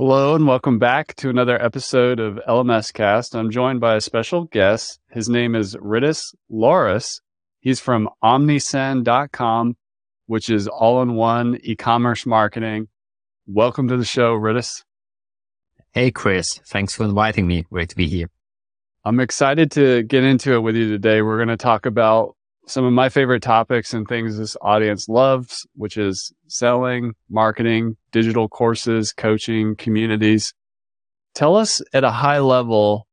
Hello and welcome back to another episode of LMScast. I'm joined by a special guest. His name is Rytis Lauris. He's from omnisend.com, which is all in one e-commerce marketing. Welcome to the show, Rytis. Hey, Chris. Thanks for inviting me. Great to be here. I'm excited to get into it with you today. We're going to talk about some of my favorite topics and things this audience loves, which is selling, marketing, digital courses, coaching, communities. Tell us at a high level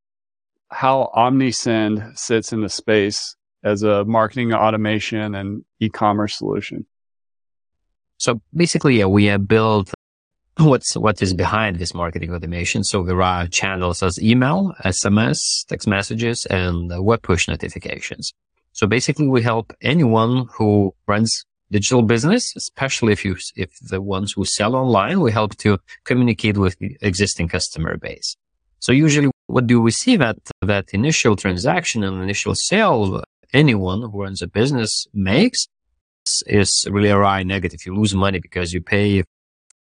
how Omnisend sits in the space as a marketing automation and e-commerce solution. So basically, yeah, we have built what's what is behind this marketing automation. So there are channels as email, SMS, text messages, and web push notifications. So basically we help anyone who runs digital business, especially if you, if the ones who sell online, we help to communicate with existing customer base. So usually what do we see that, that initial transaction and initial sale anyone who runs a business makes is really a ROI negative. You lose money because you pay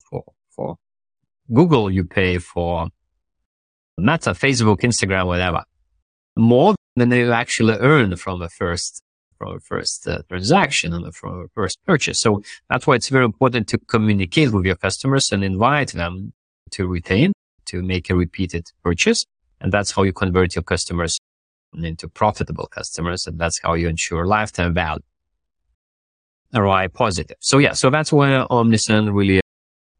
for, for Google, you pay for Meta, Facebook, Instagram, whatever more than they actually earn from a first from a first uh, transaction and from a first purchase. So that's why it's very important to communicate with your customers and invite them to retain, to make a repeated purchase. And that's how you convert your customers into profitable customers. And that's how you ensure lifetime value. ROI positive. So yeah, so that's where Omnisend really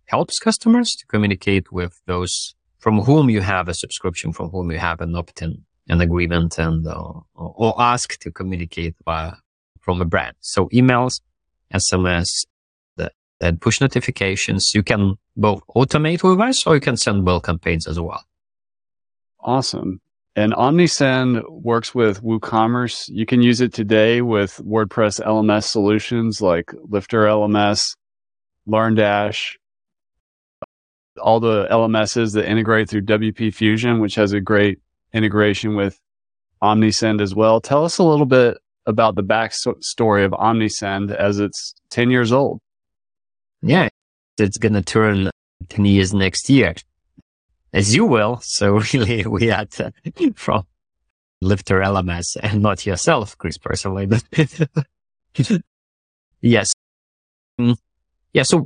helps customers to communicate with those from whom you have a subscription, from whom you have an opt-in an agreement and uh, or ask to communicate via from a brand. So emails, SMS, the, and push notifications. You can both automate with us or you can send bulk campaigns as well. Awesome. And Omnisend works with WooCommerce. You can use it today with WordPress LMS solutions like LifterLMS, LearnDash, all the LMSs that integrate through WP Fusion, which has a great integration with Omnisend as well. Tell us a little bit about the backstory of Omnisend as it's 10 years old. Yeah, it's going to turn 10 years next year, as you will. So really, we had from LifterLMS and not yourself, Chris, personally, but yes. Mm, yeah. So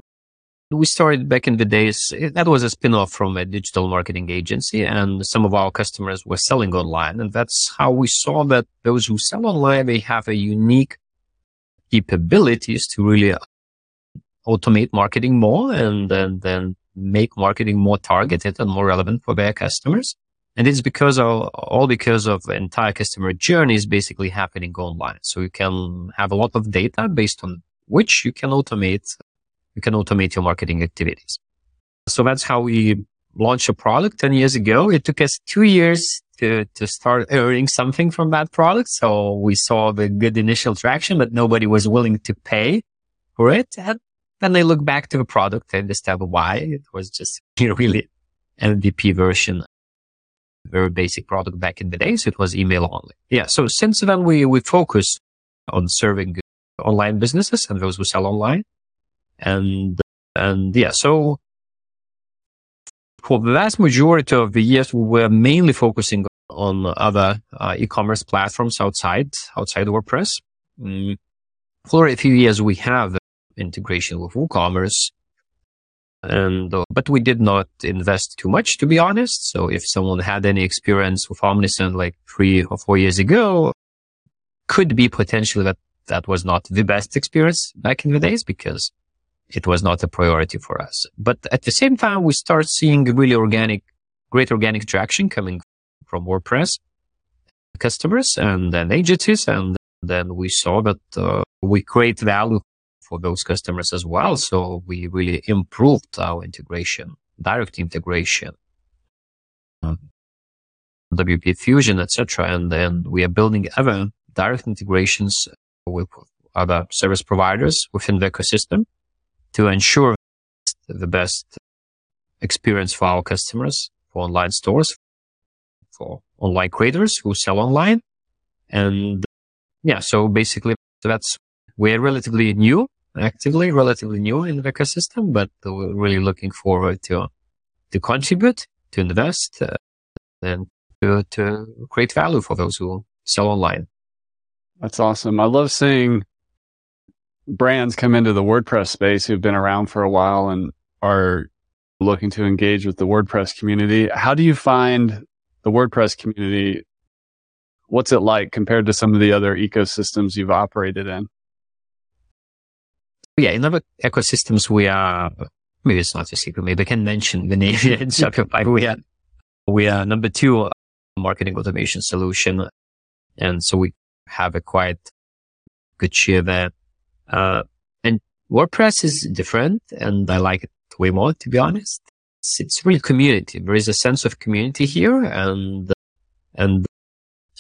we started back in the days, eh, that was a spin-off from a digital marketing agency and some of our customers were selling online. And that's how we saw that those who sell online, they have a unique capabilities to really automate marketing more and then, then make marketing more targeted and more relevant for their customers. And it's because of all because of the entire customer journey is basically happening online. So you can have a lot of data based on which you can automate you can automate your marketing activities. So that's how we launched a product 10 years ago. It took us two years to, to start earning something from that product. So we saw the good initial traction, but nobody was willing to pay for it. And then they look back to the product and understand why it was just really MVP version, very basic product back in the days. It was email only. Yeah. So since then we, we focus on serving online businesses and those who sell online. And, and yeah, so for the vast majority of the years, we were mainly focusing on other uh, e-commerce platforms outside, outside WordPress. Mm. For a few years, we have integration with WooCommerce. And, uh, but we did not invest too much, to be honest. So if someone had any experience with Omnisend like three or four years ago, could be potentially that that was not the best experience back in the days because it was not a priority for us. But at the same time, we start seeing really organic, great organic traction coming from WordPress customers and then agencies. And then we saw that uh, we create value for those customers as well. So we really improved our integration, direct integration, uh, WP Fusion, etc. And then we are building other direct integrations with other service providers within the ecosystem to ensure the best experience for our customers, for online stores, for online creators who sell online. And yeah, so basically that's, we're relatively new, actively relatively new in the ecosystem, but we're really looking forward to, to contribute, to invest, uh, and to, to create value for those who sell online. That's awesome. I love seeing brands come into the WordPress space who've been around for a while and are looking to engage with the WordPress community. How do you find the WordPress community? What's it like compared to some of the other ecosystems you've operated in? Yeah, in other ecosystems, we are, maybe it's not a secret, maybe I can mention the name in Shopify. We are, we are number two marketing automation solution. And so we have a quite good share there. Uh, and WordPress is different and I like it way more, to be honest. It's, it's really community. There is a sense of community here and, and,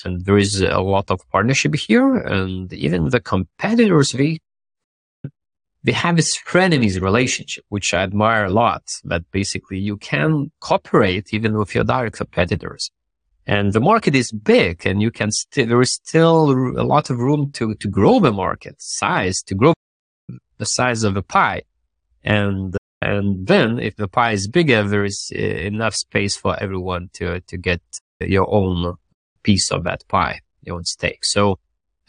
and there is a lot of partnership here. And even the competitors, they, they have this frenemies relationship, which I admire a lot, that basically you can cooperate even with your direct competitors. And the market is big and you can still, there is still a lot of room to, to grow the market size, to grow the size of the pie. And, and then if the pie is bigger, there is uh, enough space for everyone to, to get your own piece of that pie, your own stake. So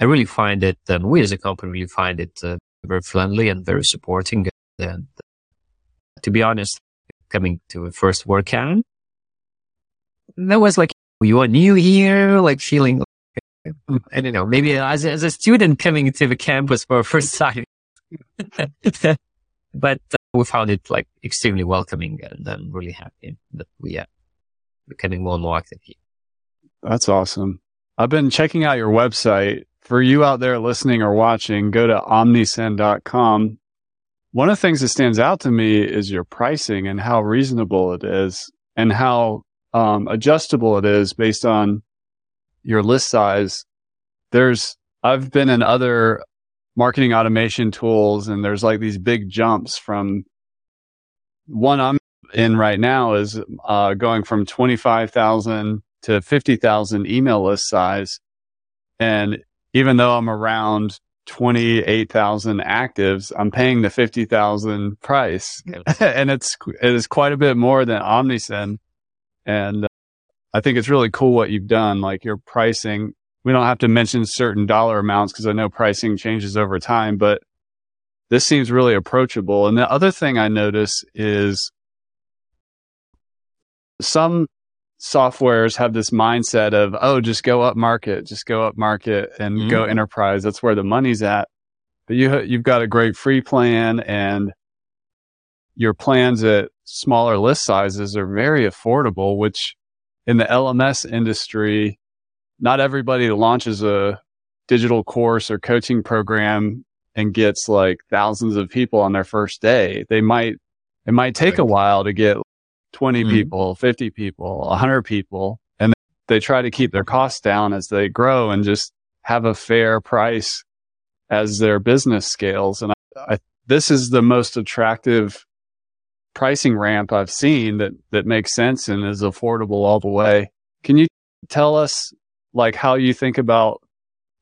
I really find it, and we as a company really find it uh, very friendly and very supporting. And to be honest, coming to a first WordCamp, there was like you are new here, like feeling, I don't know, maybe as, as a student coming to the campus for a first time. but uh, we found it like extremely welcoming and I'm really happy that we are becoming more and more active here. That's awesome. I've been checking out your website. For you out there listening or watching, go to omnisend.com. One of the things that stands out to me is your pricing and how reasonable it is and how um, adjustable it is based on your list size. There's, I've been in other marketing automation tools and there's like these big jumps from one I'm in right now is uh, going from 25,000 to 50,000 email list size. And even though I'm around 28,000 actives, I'm paying the 50,000 price. and it's, it is quite a bit more than Omnisend. And uh, I think it's really cool what you've done. Like your pricing, we don't have to mention certain dollar amounts because I know pricing changes over time, but this seems really approachable. And the other thing I notice is some softwares have this mindset of, oh, just go up market, just go up market and mm-hmm. go enterprise. That's where the money's at. But you, you've got a great free plan and your plans at smaller list sizes are very affordable, which in the LMS industry, not everybody launches a digital course or coaching program and gets like thousands of people on their first day. They might, it might take right. a while to get 20 mm-hmm. people, 50 people, 100 people. And they try to keep their costs down as they grow and just have a fair price as their business scales. And I, I, this is the most attractive pricing ramp I've seen that, that makes sense and is affordable all the way. Can you tell us like how you think about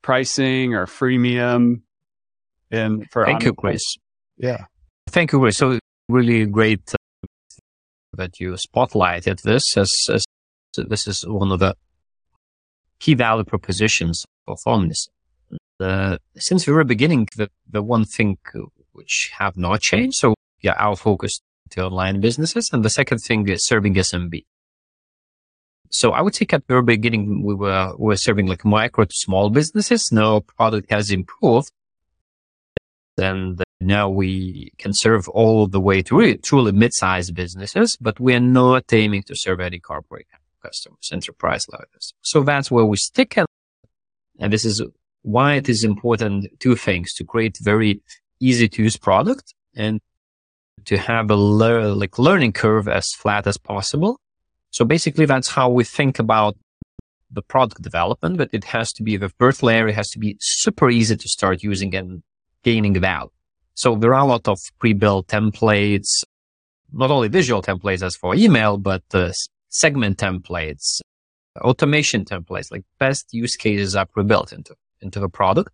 pricing or freemium and for Thank you, Chris. Yeah. Thank you, Chris. So really great uh, that you spotlighted this as, as this is one of the key value propositions of Omnis. Uh, since the very beginning, the, the one thing which have not changed. So yeah, our focus to online businesses. And the second thing is serving SMB. So I would say at the beginning, we were, we were serving like micro to small businesses. Now product has improved. And now we can serve all the way to really truly mid-sized businesses, but we are not aiming to serve any corporate customers, enterprise level So that's where we stick. And, and this is why it is important two things to create very easy to use product and to have a le- like learning curve as flat as possible. So basically that's how we think about the product development, but it has to be the first layer. It has to be super easy to start using and gaining value. So there are a lot of pre-built templates, not only visual templates as for email, but uh, segment templates, automation templates, like best use cases are pre-built into, into the product.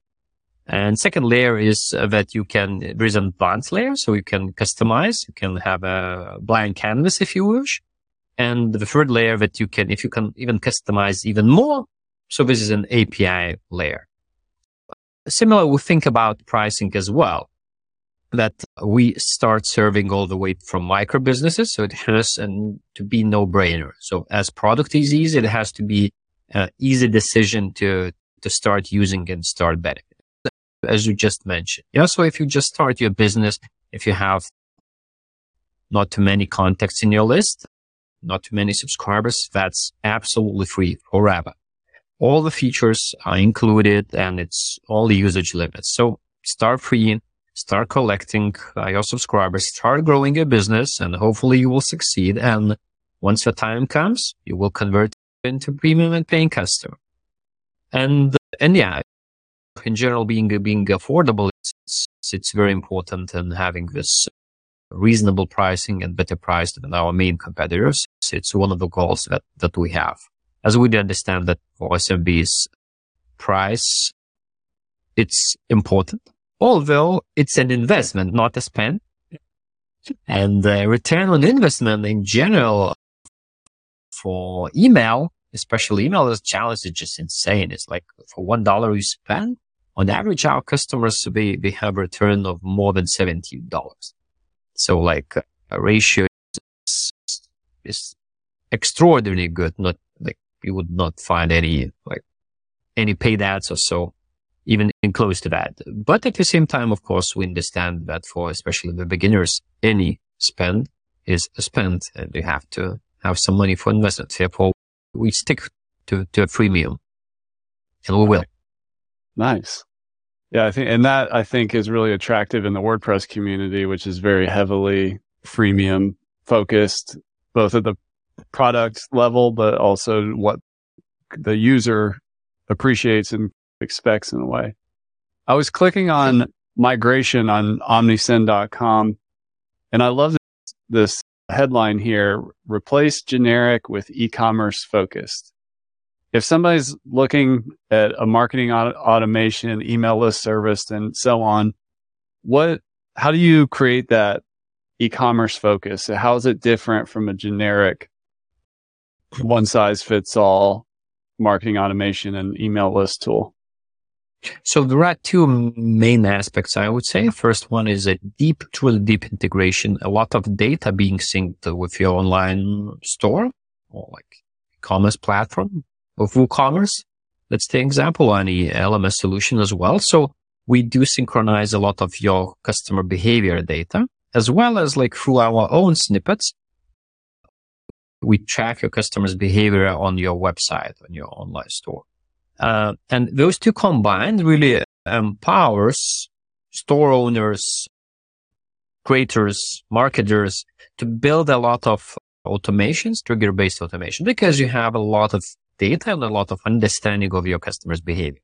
And second layer is uh, that you can, there is an advanced layer, so you can customize, you can have a blank canvas if you wish. And the third layer that you can, if you can even customize even more. So this is an API layer. Similar, we think about pricing as well, that we start serving all the way from micro businesses. So it has an, to be no brainer. So as product is easy, it has to be an easy decision to, to start using and start betting as you just mentioned. Yeah. So if you just start your business, if you have not too many contacts in your list, not too many subscribers, that's absolutely free forever. All the features are included and it's all the usage limits. So start free, start collecting uh, your subscribers, start growing your business and hopefully you will succeed. And once the time comes, you will convert into premium and paying customer. And, and yeah, in general, being being affordable, it's, it's very important and having this reasonable pricing and better priced than our main competitors. It's one of the goals that, that we have. As we understand that for SMBs, price, it's important, although it's an investment, not a spend. And the return on investment in general for email, especially email as challenge is just insane. It's like for one dollar you spend, on average, our customers, they, they have a return of more than $70. So like a ratio is, is extraordinarily good. Not like you would not find any, like any paid ads or so, even in close to that. But at the same time, of course, we understand that for especially the beginners, any spend is a spend and you have to have some money for investment. Therefore, we stick to, to a freemium and we will. Nice. Yeah, I think, and that I think is really attractive in the WordPress community, which is very heavily freemium focused, both at the product level, but also what the user appreciates and expects in a way. I was clicking on migration on omnisend.com and I love this, this headline here, replace generic with e-commerce focused if somebody's looking at a marketing auto- automation, email list service, and so on, what, how do you create that e-commerce focus? How is it different from a generic one size fits all marketing automation and email list tool? So there are two main aspects, I would say. First one is a deep, truly deep integration, a lot of data being synced with your online store or like commerce platform of WooCommerce. Let's take example on the LMS solution as well. So we do synchronize a lot of your customer behavior data as well as like through our own snippets. We track your customers behavior on your website, on your online store. Uh, and those two combined really empowers store owners, creators, marketers to build a lot of automations, trigger based automation, because you have a lot of data and a lot of understanding of your customers' behavior.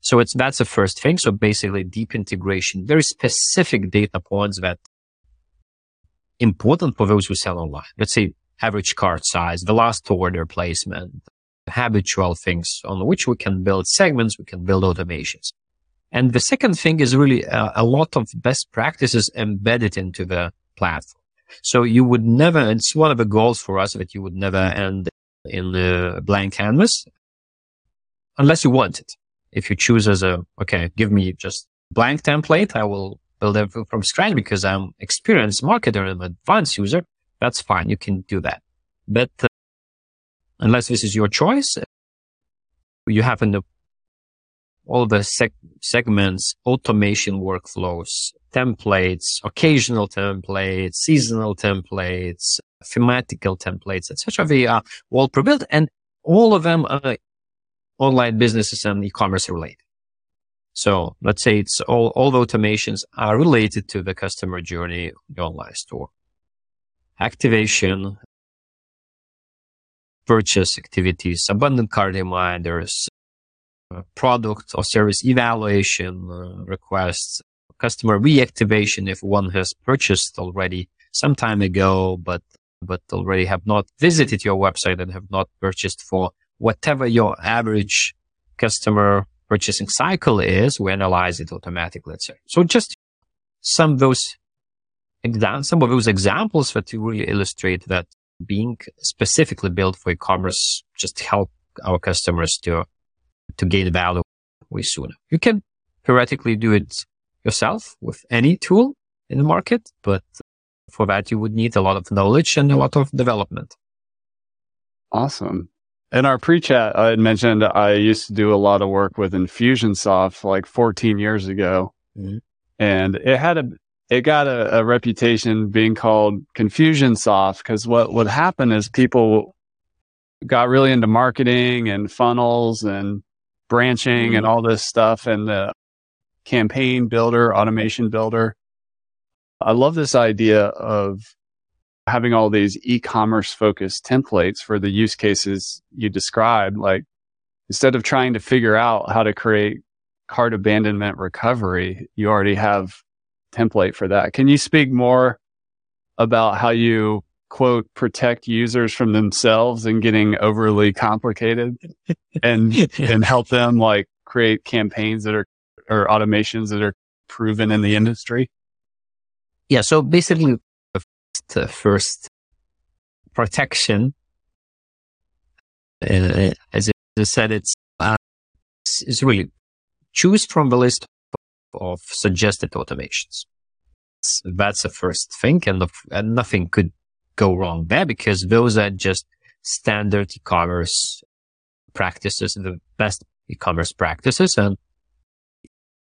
So it's, that's the first thing. So basically deep integration, very specific data points that important for those who sell online. Let's say average cart size, the last order placement, habitual things on which we can build segments, we can build automations. And the second thing is really a, a lot of best practices embedded into the platform. So you would never, it's one of the goals for us that you would never end in a blank canvas unless you want it. If you choose as a, okay, give me just blank template, I will build it from scratch because I'm experienced marketer and advanced user. That's fine. You can do that. But uh, unless this is your choice, you have in the, all the seg- segments, automation workflows, templates, occasional templates, seasonal templates, thematical templates, etc. They are all pre-built and all of them are online businesses and e-commerce related. So let's say it's all, all the automations are related to the customer journey the online store. Activation, purchase activities, abandoned cart reminders, uh, product or service evaluation uh, requests, customer reactivation if one has purchased already some time ago, but but already have not visited your website and have not purchased for whatever your average customer purchasing cycle is, we analyze it automatically, let's say. So just some of those some of those examples that really illustrate that being specifically built for e-commerce just help our customers to to gain value way sooner. You can theoretically do it yourself with any tool in the market, but for that you would need a lot of knowledge and a lot of development. Awesome. In our pre-chat, I had mentioned I used to do a lot of work with Infusionsoft like 14 years ago, mm-hmm. and it had a it got a, a reputation being called confusion soft because what would happen is people got really into marketing and funnels and branching mm-hmm. and all this stuff and the campaign builder, automation builder. I love this idea of having all these e-commerce focused templates for the use cases you described. Like instead of trying to figure out how to create cart abandonment recovery, you already have template for that. Can you speak more about how you quote protect users from themselves and getting overly complicated and and help them like create campaigns that are or automations that are proven in the industry? Yeah, so basically the first protection uh, as I said it's uh, it's really choose from the list of suggested automations. That's the first thing, and, and nothing could go wrong there because those are just standard e-commerce practices, the best e-commerce practices, and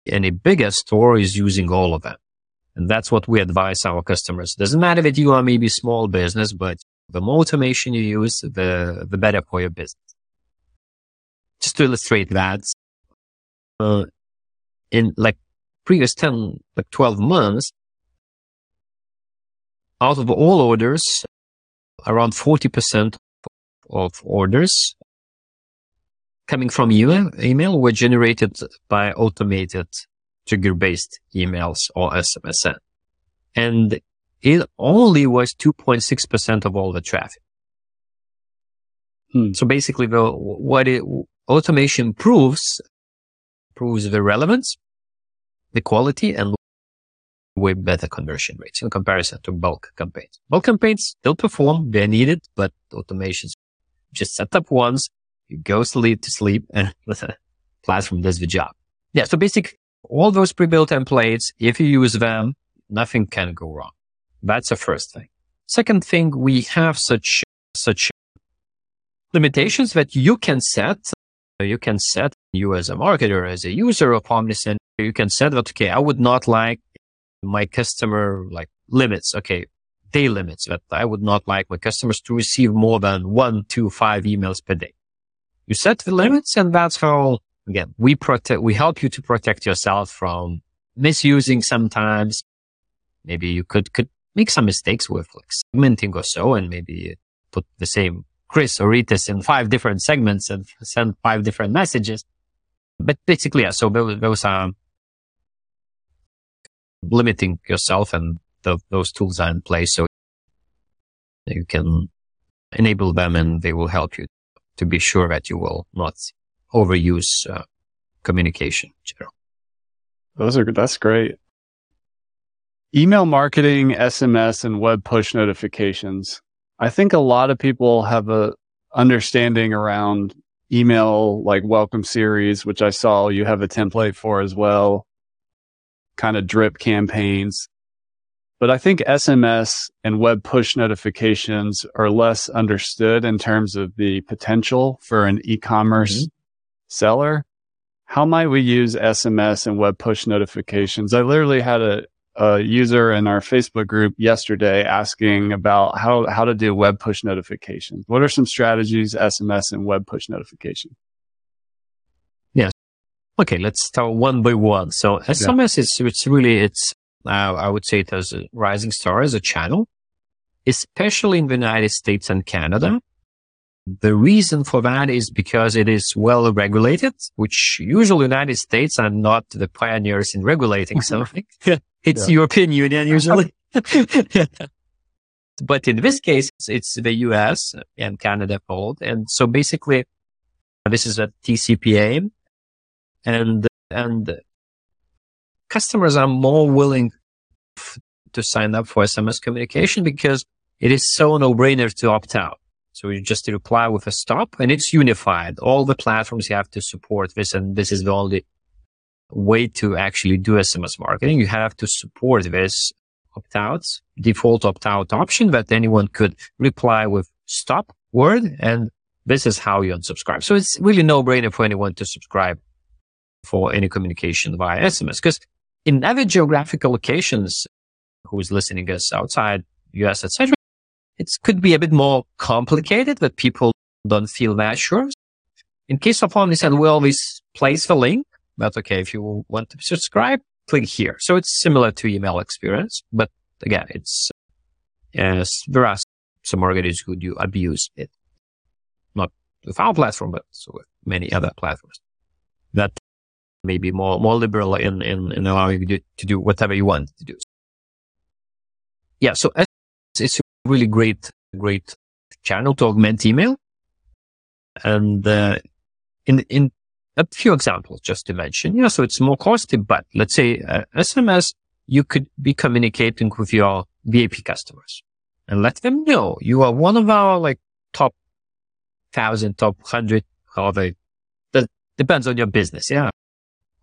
any bigger store is using all of them. And that's what we advise our customers. Doesn't matter that you are maybe small business, but the more automation you use, the, the better for your business. Just to illustrate that, uh, in like previous 10, like 12 months, out of all orders, around 40% of orders coming from email, were generated by automated trigger based emails or SMS. And it only was 2.6% of all the traffic. Hmm. So basically the, what it, automation proves, proves the relevance the quality and way better conversion rates in comparison to bulk campaigns. Bulk campaigns still perform, they're needed, but automations just set up once, you go sleep to sleep and the platform does the job. Yeah. So basically all those pre-built templates, if you use them, nothing can go wrong. That's the first thing. Second thing, we have such, such limitations that you can set. You can set you as a marketer, as a user of Omnisend, you can set that, okay, I would not like my customer like limits. Okay. Day limits that I would not like my customers to receive more than one, two, five emails per day. You set the limits and that's how, again, we protect, we help you to protect yourself from misusing sometimes. Maybe you could, could make some mistakes with like segmenting or so and maybe put the same Chris or Rytis in five different segments and send five different messages. But basically, yeah, so those, are limiting yourself and the, those tools are in place so you can enable them and they will help you to be sure that you will not overuse uh, communication in general. Those are good that's great. Email marketing, SMS, and web push notifications. I think a lot of people have a understanding around email like welcome series, which I saw you have a template for as well kind of drip campaigns. But I think SMS and web push notifications are less understood in terms of the potential for an e-commerce mm-hmm. seller. How might we use SMS and web push notifications? I literally had a, a user in our Facebook group yesterday asking about how, how to do web push notifications. What are some strategies, SMS and web push notification? Yes. Okay, let's start one by one. So SMS yeah. is it's really it's uh, I would say it as a rising star as a channel, especially in the United States and Canada. The reason for that is because it is well regulated, which usually United States are not the pioneers in regulating something. It's yeah. European Union usually. but in this case, it's the US and Canada followed. And so basically this is a TCPA and, and customers are more willing to sign up for SMS communication because it is so no brainer to opt out. So you just reply with a stop and it's unified. All the platforms you have to support this. And this is the only way to actually do SMS marketing. You have to support this opt outs, default opt out option that anyone could reply with stop word. And this is how you unsubscribe. So it's really no brainer for anyone to subscribe for any communication via SMS because in other geographical locations, who is listening us outside US, etc., it could be a bit more complicated that people don't feel that sure. In case of OmniSend, we always place the link, but okay, if you want to subscribe, click here. So it's similar to email experience, but again, it's, yes, there are some marketers who do abuse it. Not with our platform, but so with many other platforms that may be more, more liberal in, in, in allowing you to do whatever you want to do. Yeah. So it's a really great, great channel to augment email. And, uh, in, in a few examples just to mention, yeah, so it's more costly, but let's say uh, SMS, you could be communicating with your VIP customers and let them know you are one of our like top thousand, top hundred, however, that depends on your business. Yeah.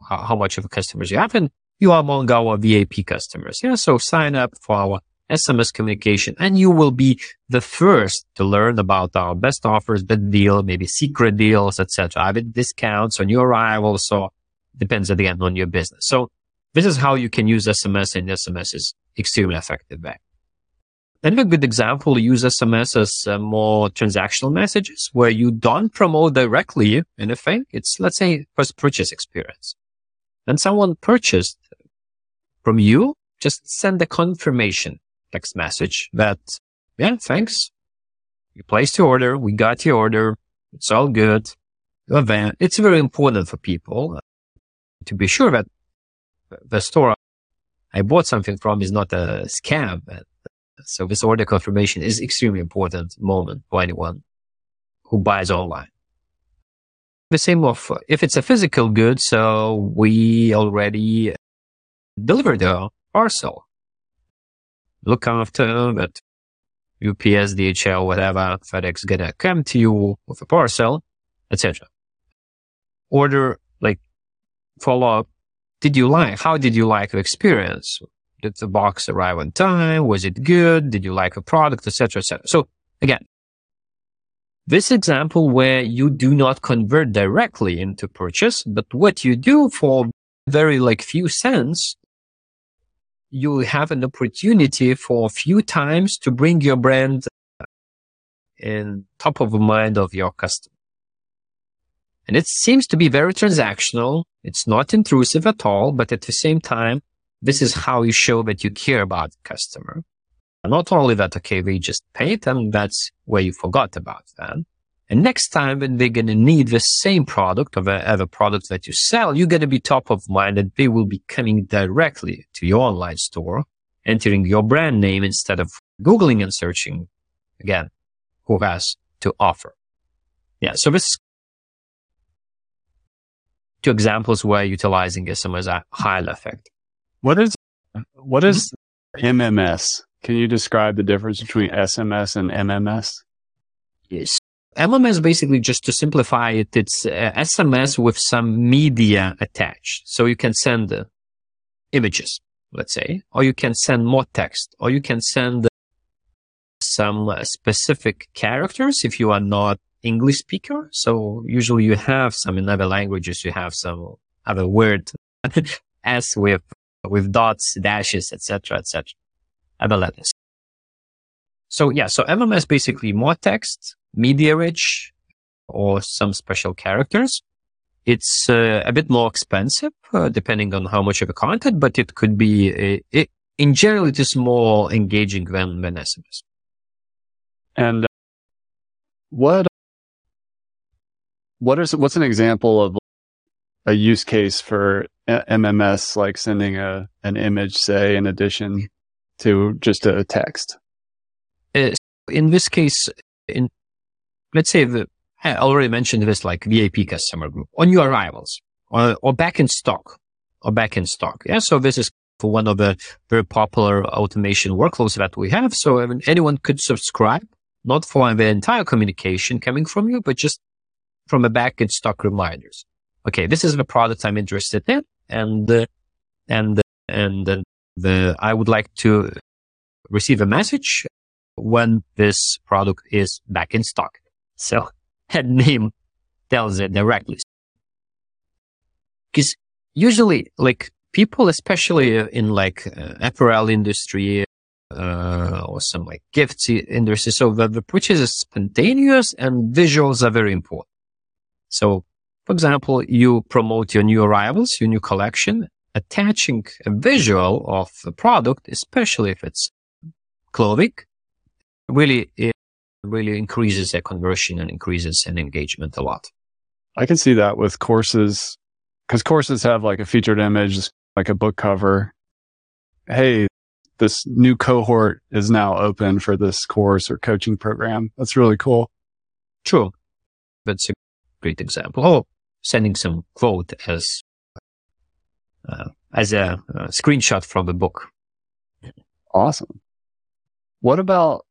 How, how much of customers you have and you are among our VIP customers. Yeah. So sign up for our SMS communication, and you will be the first to learn about our best offers, best deal, maybe secret deals, etc. Have discounts on your arrival. So depends again on your business. So this is how you can use SMS and SMS is extremely effective way. Another good example, use SMS as uh, more transactional messages where you don't promote directly anything. It's, let's say, first purchase experience. Then someone purchased from you, just send a confirmation text message that, yeah, thanks. You placed your order. We got your order. It's all good. Event. It's very important for people to be sure that the store I bought something from is not a scam. So this order confirmation is extremely important moment for anyone who buys online. The same of if it's a physical good, so we already delivered the parcel look after that UPS, DHL, whatever, FedEx gonna come to you with a parcel, etc. Order, like, follow up. Did you like, how did you like the experience? Did the box arrive on time? Was it good? Did you like the product, etc., etc. So again, this example where you do not convert directly into purchase, but what you do for very like few cents, you have an opportunity for a few times to bring your brand in top of mind of your customer. And it seems to be very transactional. It's not intrusive at all, but at the same time, this is how you show that you care about the customer. And not only that, okay, we just paid and that's where you forgot about them. And next time when they're going to need the same product or whatever product that you sell, you're going to be top of mind and they will be coming directly to your online store, entering your brand name instead of Googling and searching again, who has to offer. Yeah. So this two examples where utilizing SMS at high effect. What is, what is mm-hmm. MMS? Can you describe the difference between SMS and MMS? Yes. MMS basically just to simplify it, it's uh, SMS with some media attached. So you can send uh, images, let's say, or you can send more text, or you can send some uh, specific characters if you are not English speaker. So usually you have some in other languages, you have some other word as with, with dots, dashes, etc., etc. other letters. So yeah, so MMS basically more text, media rich, or some special characters. It's uh, a bit more expensive, uh, depending on how much of a content, but it could be, a, it, in general, it is more engaging than, than SMS. And what what is what's an example of a use case for MMS, like sending a an image, say, in addition to just a text? Uh, in this case, in let's say the I already mentioned this like VIP customer group on your arrivals or, or back in stock or back in stock. Yeah. So this is for one of the very popular automation workflows that we have. So I mean, anyone could subscribe, not for the entire communication coming from you, but just from a back in stock reminders. Okay. This is the product I'm interested in. And, uh, and, uh, and the, I would like to receive a message when this product is back in stock. So that name tells it directly. Because usually, like people, especially in like uh, apparel industry uh, or some like gifts industry, so the, the purchase is spontaneous and visuals are very important. So, for example, you promote your new arrivals, your new collection, attaching a visual of the product, especially if it's clothing, really it really increases their conversion and increases an engagement a lot. I can see that with courses because courses have like a featured image, like a book cover. Hey, this new cohort is now open for this course or coaching program. That's really cool. True. That's a great example. Oh, sending some quote as uh, as a, a screenshot from the book. Awesome. What about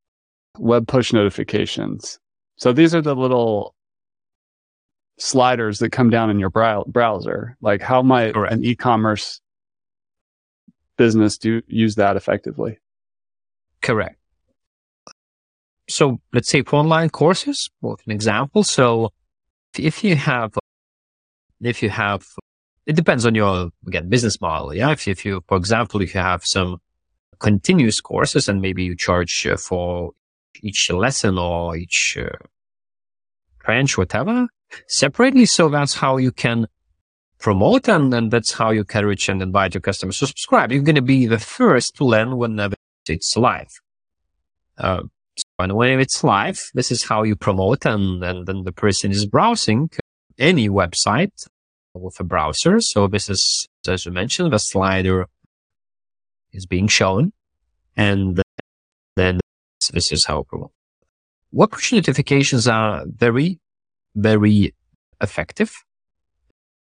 web push notifications? So these are the little sliders that come down in your browser. Like how might Correct. an e-commerce business do use that effectively? Correct. So let's say for online courses, for an example. So if you have, if you have, it depends on your, again, business model. Yeah. If, if you, for example, if you have some continuous courses and maybe you charge uh, for each lesson or each uh, branch, whatever, separately. So that's how you can promote and, and that's how you can reach and invite your customers to subscribe. You're going to be the first to learn whenever it's live. Uh, so and when it's live, this is how you promote and, and then the person is browsing any website with a browser. So this is, as you mentioned, the slider is being shown and this is promote. Web push notifications are very, very effective.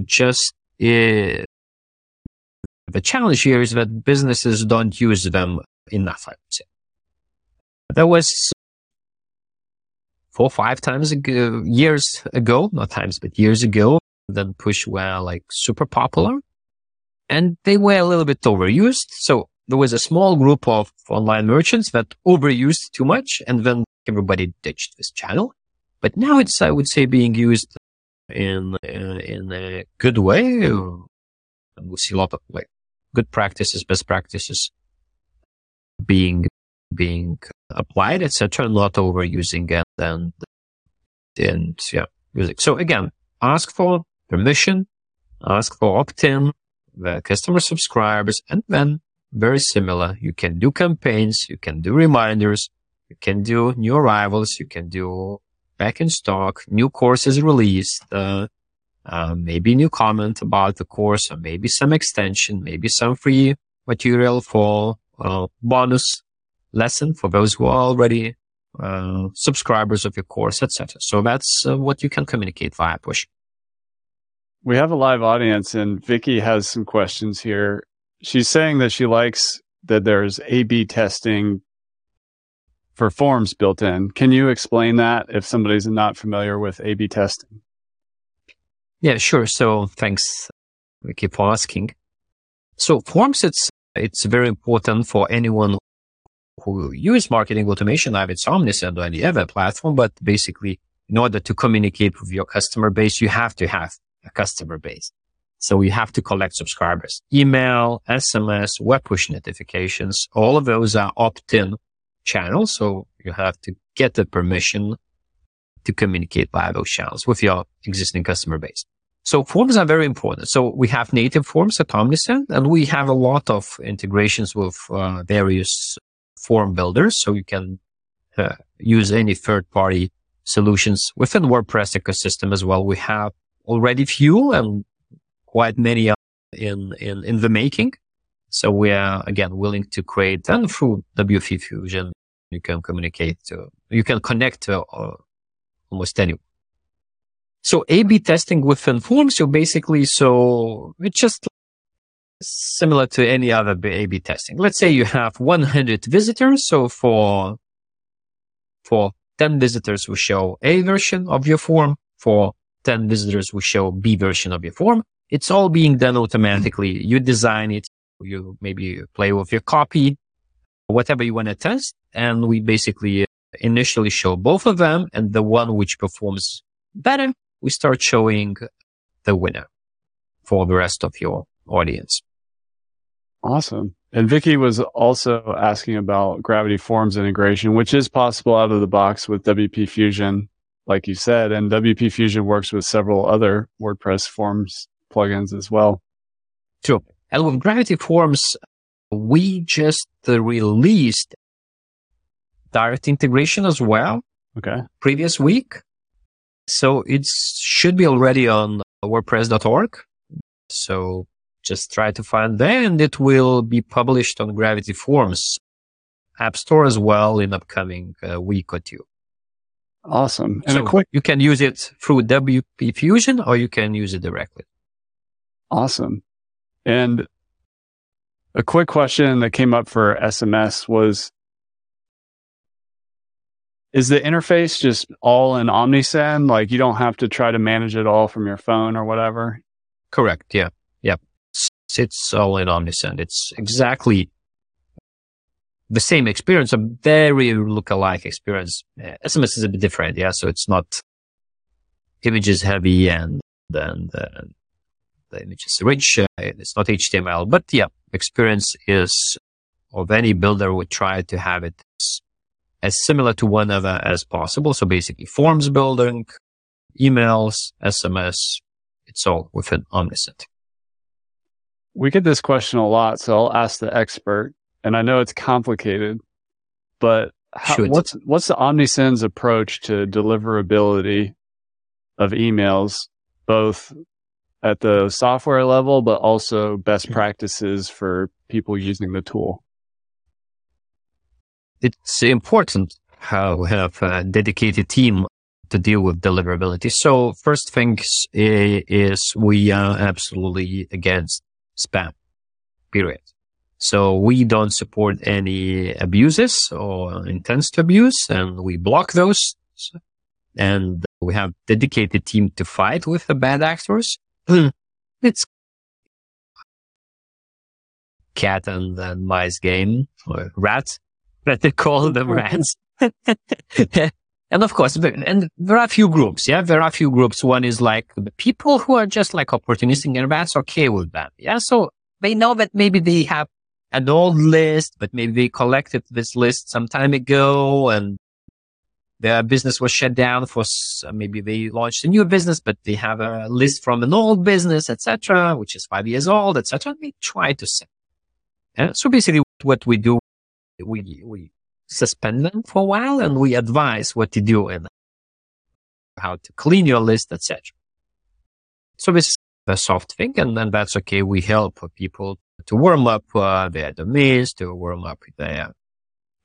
Just uh, the challenge here is that businesses don't use them enough, I would say. There was four or five times ago, years ago, not times, but years ago, that push were like super popular and they were a little bit overused. So there was a small group of online merchants that overused too much and then everybody ditched this channel. But now it's, I would say, being used in, in, in a good way. And we see a lot of like good practices, best practices being, being applied, etc. Not overusing it and, and yeah, music. So again, ask for permission, ask for opt-in, the customer subscribers, and then very similar. You can do campaigns, you can do reminders, you can do new arrivals, you can do back in stock, new courses released, uh, uh, maybe new comment about the course, or maybe some extension, maybe some free material for uh, bonus lesson for those who are already uh, subscribers of your course, etc. So that's uh, what you can communicate via push. We have a live audience, and Vicky has some questions here she's saying that she likes that there's A B testing for forms built in. Can you explain that if somebody's not familiar with A B testing? Yeah, sure. So thanks, Vicky, for asking. So forms, it's, it's very important for anyone who use marketing automation, I have it's Omnisend or any other platform, but basically in order to communicate with your customer base, you have to have a customer base. So you have to collect subscribers. Email, SMS, web push notifications, all of those are opt-in channels. So you have to get the permission to communicate via those channels with your existing customer base. So forms are very important. So we have native forms at Omnisend and we have a lot of integrations with uh, various form builders. So you can uh, use any third party solutions within WordPress ecosystem as well. We have already few and quite many in, in, in the making. So we are again willing to create and through WP Fusion, you can communicate to, you can connect to uh, almost anyone. So A-B testing within forms, you basically, so it's just similar to any other A-B testing. Let's say you have 100 visitors. So for, for 10 visitors, we show A version of your form. For 10 visitors, we show B version of your form. It's all being done automatically. You design it. You maybe play with your copy, whatever you want to test. And we basically uh, initially show both of them and the one which performs better, we start showing the winner for the rest of your audience. Awesome. And Vicky was also asking about Gravity Forms integration, which is possible out of the box with WP Fusion, like you said. And WP Fusion works with several other WordPress forms plugins as well. True. And with Gravity Forms, we just released direct integration as well. Okay. Previous week. So it should be already on WordPress.org. So just try to find there and it will be published on Gravity Forms App Store as well in upcoming uh, week or two. Awesome. And so quick, you can use it through WP Fusion or you can use it directly. Awesome. And a quick question that came up for SMS was is the interface just all in Omnisend? Like you don't have to try to manage it all from your phone or whatever? Correct. Yeah. Yep. It's all in Omnisend. It's exactly the same experience, a very look-alike experience. Uh, SMS is a bit different. Yeah. So it's not images heavy and then uh, the, the image is rich. Uh, it's not HTML, but yeah, experience is of any builder would try to have it as similar to one another as possible. So basically forms building, emails, SMS, it's all within Omnisend. We get this question a lot, so I'll ask the expert. And I know it's complicated, but how, what's what's the Omnisend's approach to deliverability of emails, both at the software level, but also best practices for people using the tool? it's important how we have a dedicated team to deal with deliverability. So first things is we are absolutely against spam, period. So we don't support any abuses or intents to abuse and we block those. And we have dedicated team to fight with the bad actors. Hmm. it's cat and, and mice game or rat that they call them rats. and of course, and there are a few groups. Yeah, there are a few groups. One is like the people who are just like opportunistic and that's okay with them. Yeah. So they know that maybe they have an old list, but maybe they collected this list some time ago and their business was shut down for maybe they launched a new business, but they have a list from an old business, etc., which is five years old, etc. We try to sell. Yeah? So basically what we do we we suspend them for a while and we advise what to do and how to clean your list, etc. So this is the soft thing, and then that's okay. We help people to warm up uh, their domains, to warm up their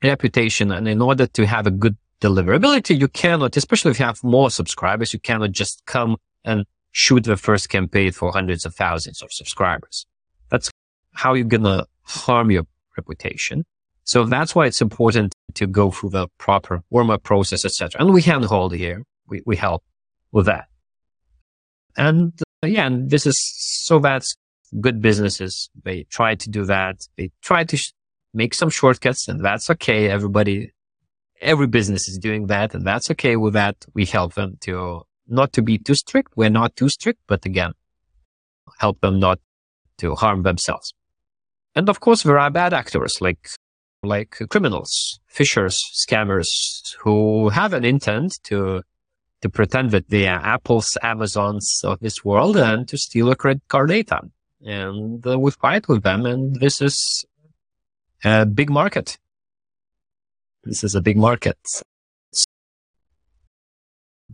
reputation, and in order to have a good deliverability, you cannot, especially if you have more subscribers, you cannot just come and shoot the first campaign for hundreds of thousands of subscribers. That's how you're gonna harm your reputation. So that's why it's important to go through the proper warm up process, etc. And we handhold here. We, we help with that. And uh, yeah, and this is so that's good businesses. They try to do that. They try to sh- make some shortcuts and that's okay. Everybody, every business is doing that and that's okay with that. We help them to not to be too strict. We're not too strict, but again, help them not to harm themselves. And of course, there are bad actors like like criminals, phishers, scammers who have an intent to to pretend that they are Apple's, Amazons of this world and to steal a credit card data. And uh, we fight with them. And this is a big market. This is a big market.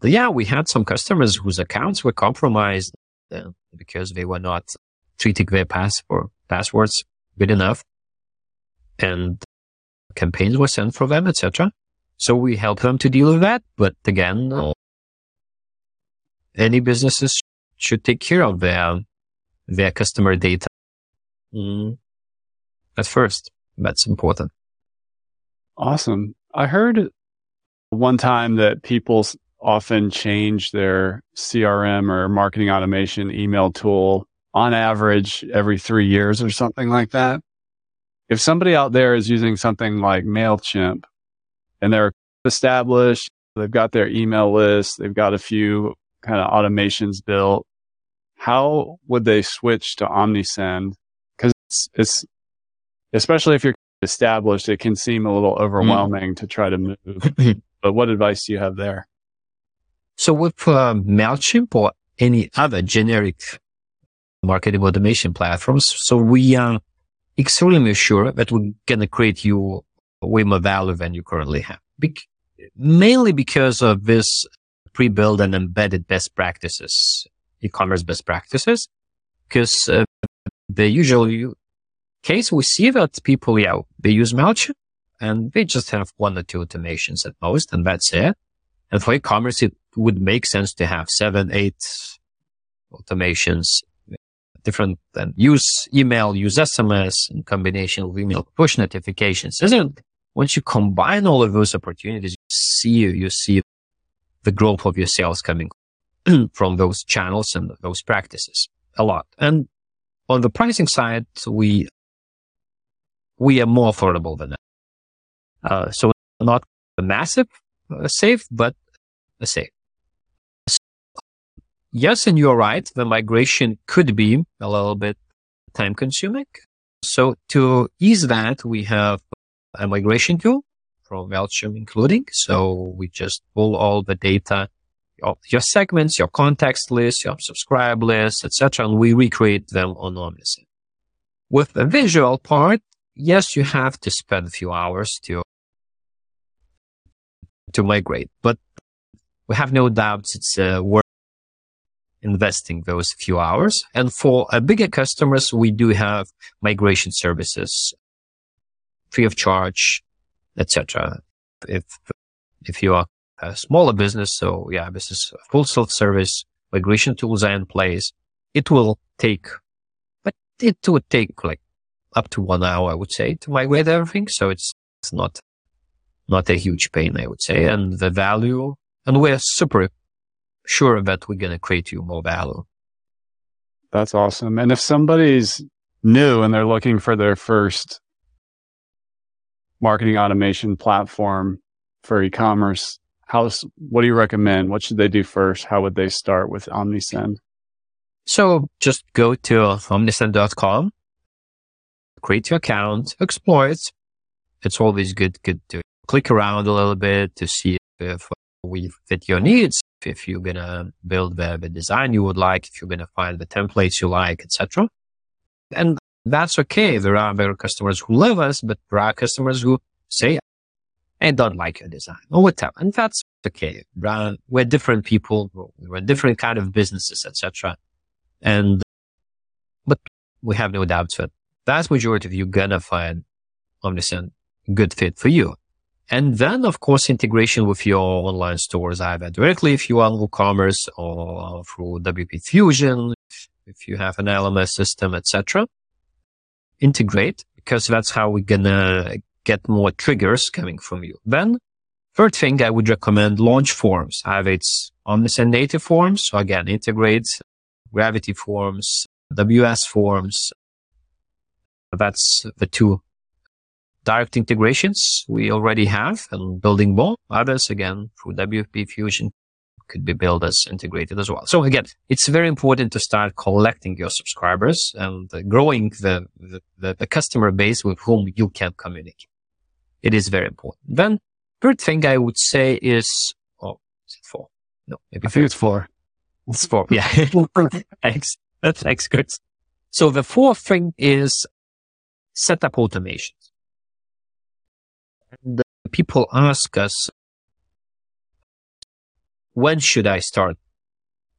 yeah, we had some customers whose accounts were compromised uh, because they were not treating their passport passwords good enough, and campaigns were sent for them, etc. So we help them to deal with that. But again, uh, any businesses should take care of their their customer data mm, at first. That's important. Awesome. I heard one time that people often change their CRM or marketing automation email tool on average every three years or something like that. If somebody out there is using something like MailChimp and they're established, they've got their email list, they've got a few kind of automations built, how would they switch to Omnisend? Because it's, it's, especially if you're established, it can seem a little overwhelming mm. to try to move. but what advice do you have there? So with uh, MailChimp or any other generic marketing automation platforms, so we are extremely sure that we're going to create you way more value than you currently have. Be- mainly because of this pre-built and embedded best practices, e-commerce best practices, because uh, the usual case we see that people, yeah, they use MailChimp and they just have one or two automations at most, and that's it. And for e-commerce, it would make sense to have seven, eight automations, different and use email, use SMS in combination with email push notifications. Isn't once you combine all of those opportunities, you see you see the growth of your sales coming from those channels and those practices a lot. And on the pricing side, we we are more affordable than that. Uh, so not a massive uh, save, but a save. Yes, and you're right. The migration could be a little bit time consuming. So to ease that, we have a migration tool from MailChimp including. So we just pull all the data, your, your segments, your context list, your subscribe list, etc., and we recreate them on Omnisend. With the visual part, yes, you have to spend a few hours to to migrate, but we have no doubts it's uh, worth investing those few hours. And for a bigger customers, we do have migration services free of charge, etc. If if you are a smaller business, so yeah, this is full self-service migration tools are in place. It will take, but it would take like up to one hour, I would say, to migrate everything. So it's it's not not a huge pain, I would say, and the value, and we're super sure that we're going to create you more value. That's awesome. And if somebody's new and they're looking for their first marketing automation platform for e-commerce, how, what do you recommend? What should they do first? How would they start with Omnisend? So just go to omnisend.com, create your account, explore it. It's always good, good to click around a little bit to see if we fit your needs if you're going to build the, the design you would like, if you're going to find the templates you like, etc. And that's okay. There are there customers who love us, but there are customers who say, I don't like your design or whatever. And that's okay. We're different people. We're different kind of businesses, etc. And, but we have no doubts that vast majority of you gonna find Omnisend good fit for you. And then, of course, integration with your online stores, either directly if you are WooCommerce or through WP Fusion, if you have an LMS system, etc. Integrate because that's how we're gonna get more triggers coming from you. Then, third thing I would recommend launch forms. Either it's Omnisend native forms. So again, integrate Gravity forms, WS forms. That's the two direct integrations we already have and building more. Others, again, through WP Fusion could be built as integrated as well. So again, it's very important to start collecting your subscribers and growing the, the, the, customer base with whom you can communicate. It is very important. Then third thing I would say is, oh, is it four? No, maybe I think it's four. It's four. Yeah. Thanks. Thanks, good. So the fourth thing is set up automations. And uh, people ask us, when should I start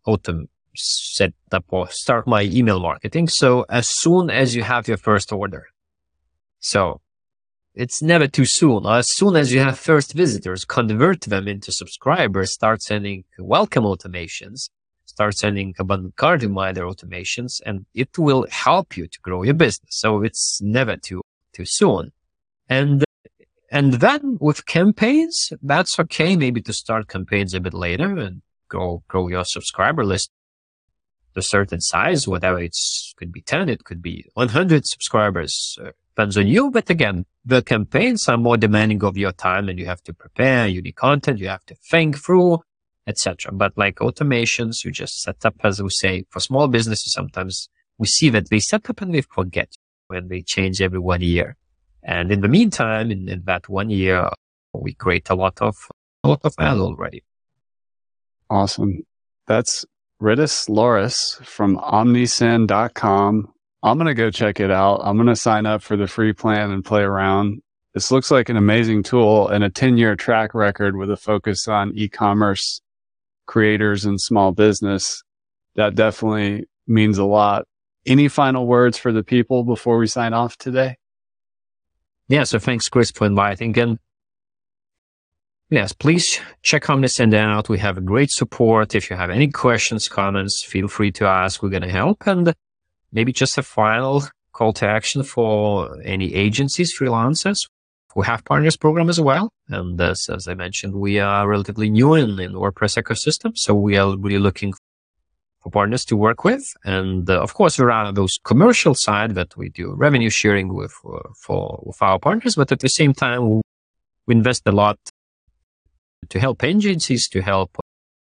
autumn set up or start my email marketing? So as soon as you have your first order. So it's never too soon. As soon as you have first visitors, convert them into subscribers, start sending welcome automations, start sending abundant cart reminder automations, and it will help you to grow your business. So it's never too, too soon. And, and then with campaigns, that's okay. Maybe to start campaigns a bit later and go grow your subscriber list to a certain size, whatever it's could be 10, it could be 100 subscribers. Uh, depends on you. But again, the campaigns are more demanding of your time and you have to prepare unique content. You have to think through, etc. But like automations, you just set up, as we say, for small businesses, sometimes we see that they set up and they forget when they change every one year. And in the meantime, in, in that one year, we create a lot of, a lot of value already. Awesome. That's Rytis Lauris from omnisend.com. I'm going to go check it out. I'm going to sign up for the free plan and play around. This looks like an amazing tool and a 10 year track record with a focus on e-commerce creators and small business. That definitely means a lot. Any final words for the people before we sign off today? Yeah. So thanks, Chris, for inviting. And yes, please check Omnisend out. We have great support. If you have any questions, comments, feel free to ask. We're going to help. And maybe just a final call to action for any agencies, freelancers. We have partners program as well. And as, as I mentioned, we are relatively new in, in WordPress ecosystem. So we are really looking for partners to work with. And uh, of course, there are those commercial side that we do revenue sharing with, uh, for, with our partners. But at the same time, we invest a lot to help agencies, to help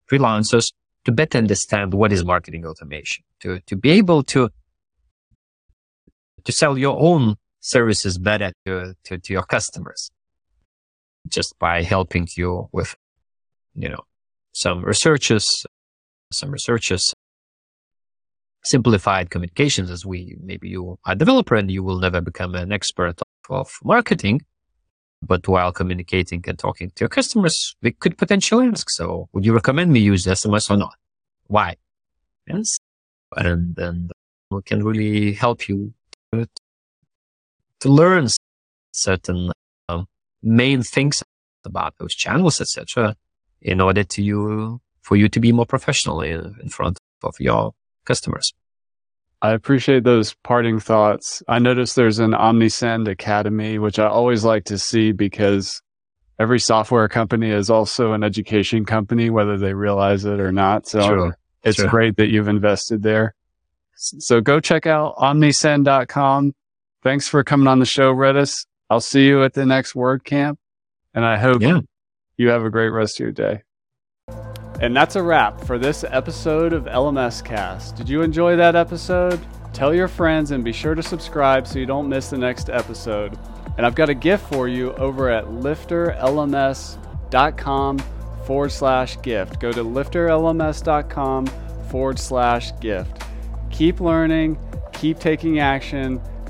freelancers to better understand what is marketing automation, to, to be able to to sell your own services better to, to, to your customers just by helping you with, you know, some researches, some researches, simplified communications as we, maybe you are a developer and you will never become an expert of, of marketing. But while communicating and talking to your customers, they could potentially ask, so would you recommend me use SMS or not? Why? Yes. And then we can really help you to learn certain um, main things about those channels, etc., in order to you for you to be more professional in, in front of your customers. I appreciate those parting thoughts. I noticed there's an Omnisend Academy, which I always like to see because every software company is also an education company, whether they realize it or not. So it's great that you've invested there. So go check out omnisend.com. Thanks for coming on the show, Rytis. I'll see you at the next WordCamp. And I hope yeah. you have a great rest of your day. And that's a wrap for this episode of LMScast. Did you enjoy that episode? Tell your friends and be sure to subscribe so you don't miss the next episode. And I've got a gift for you over at lifterlms.com forward slash gift. Go to lifterlms.com forward slash gift. Keep learning, keep taking action,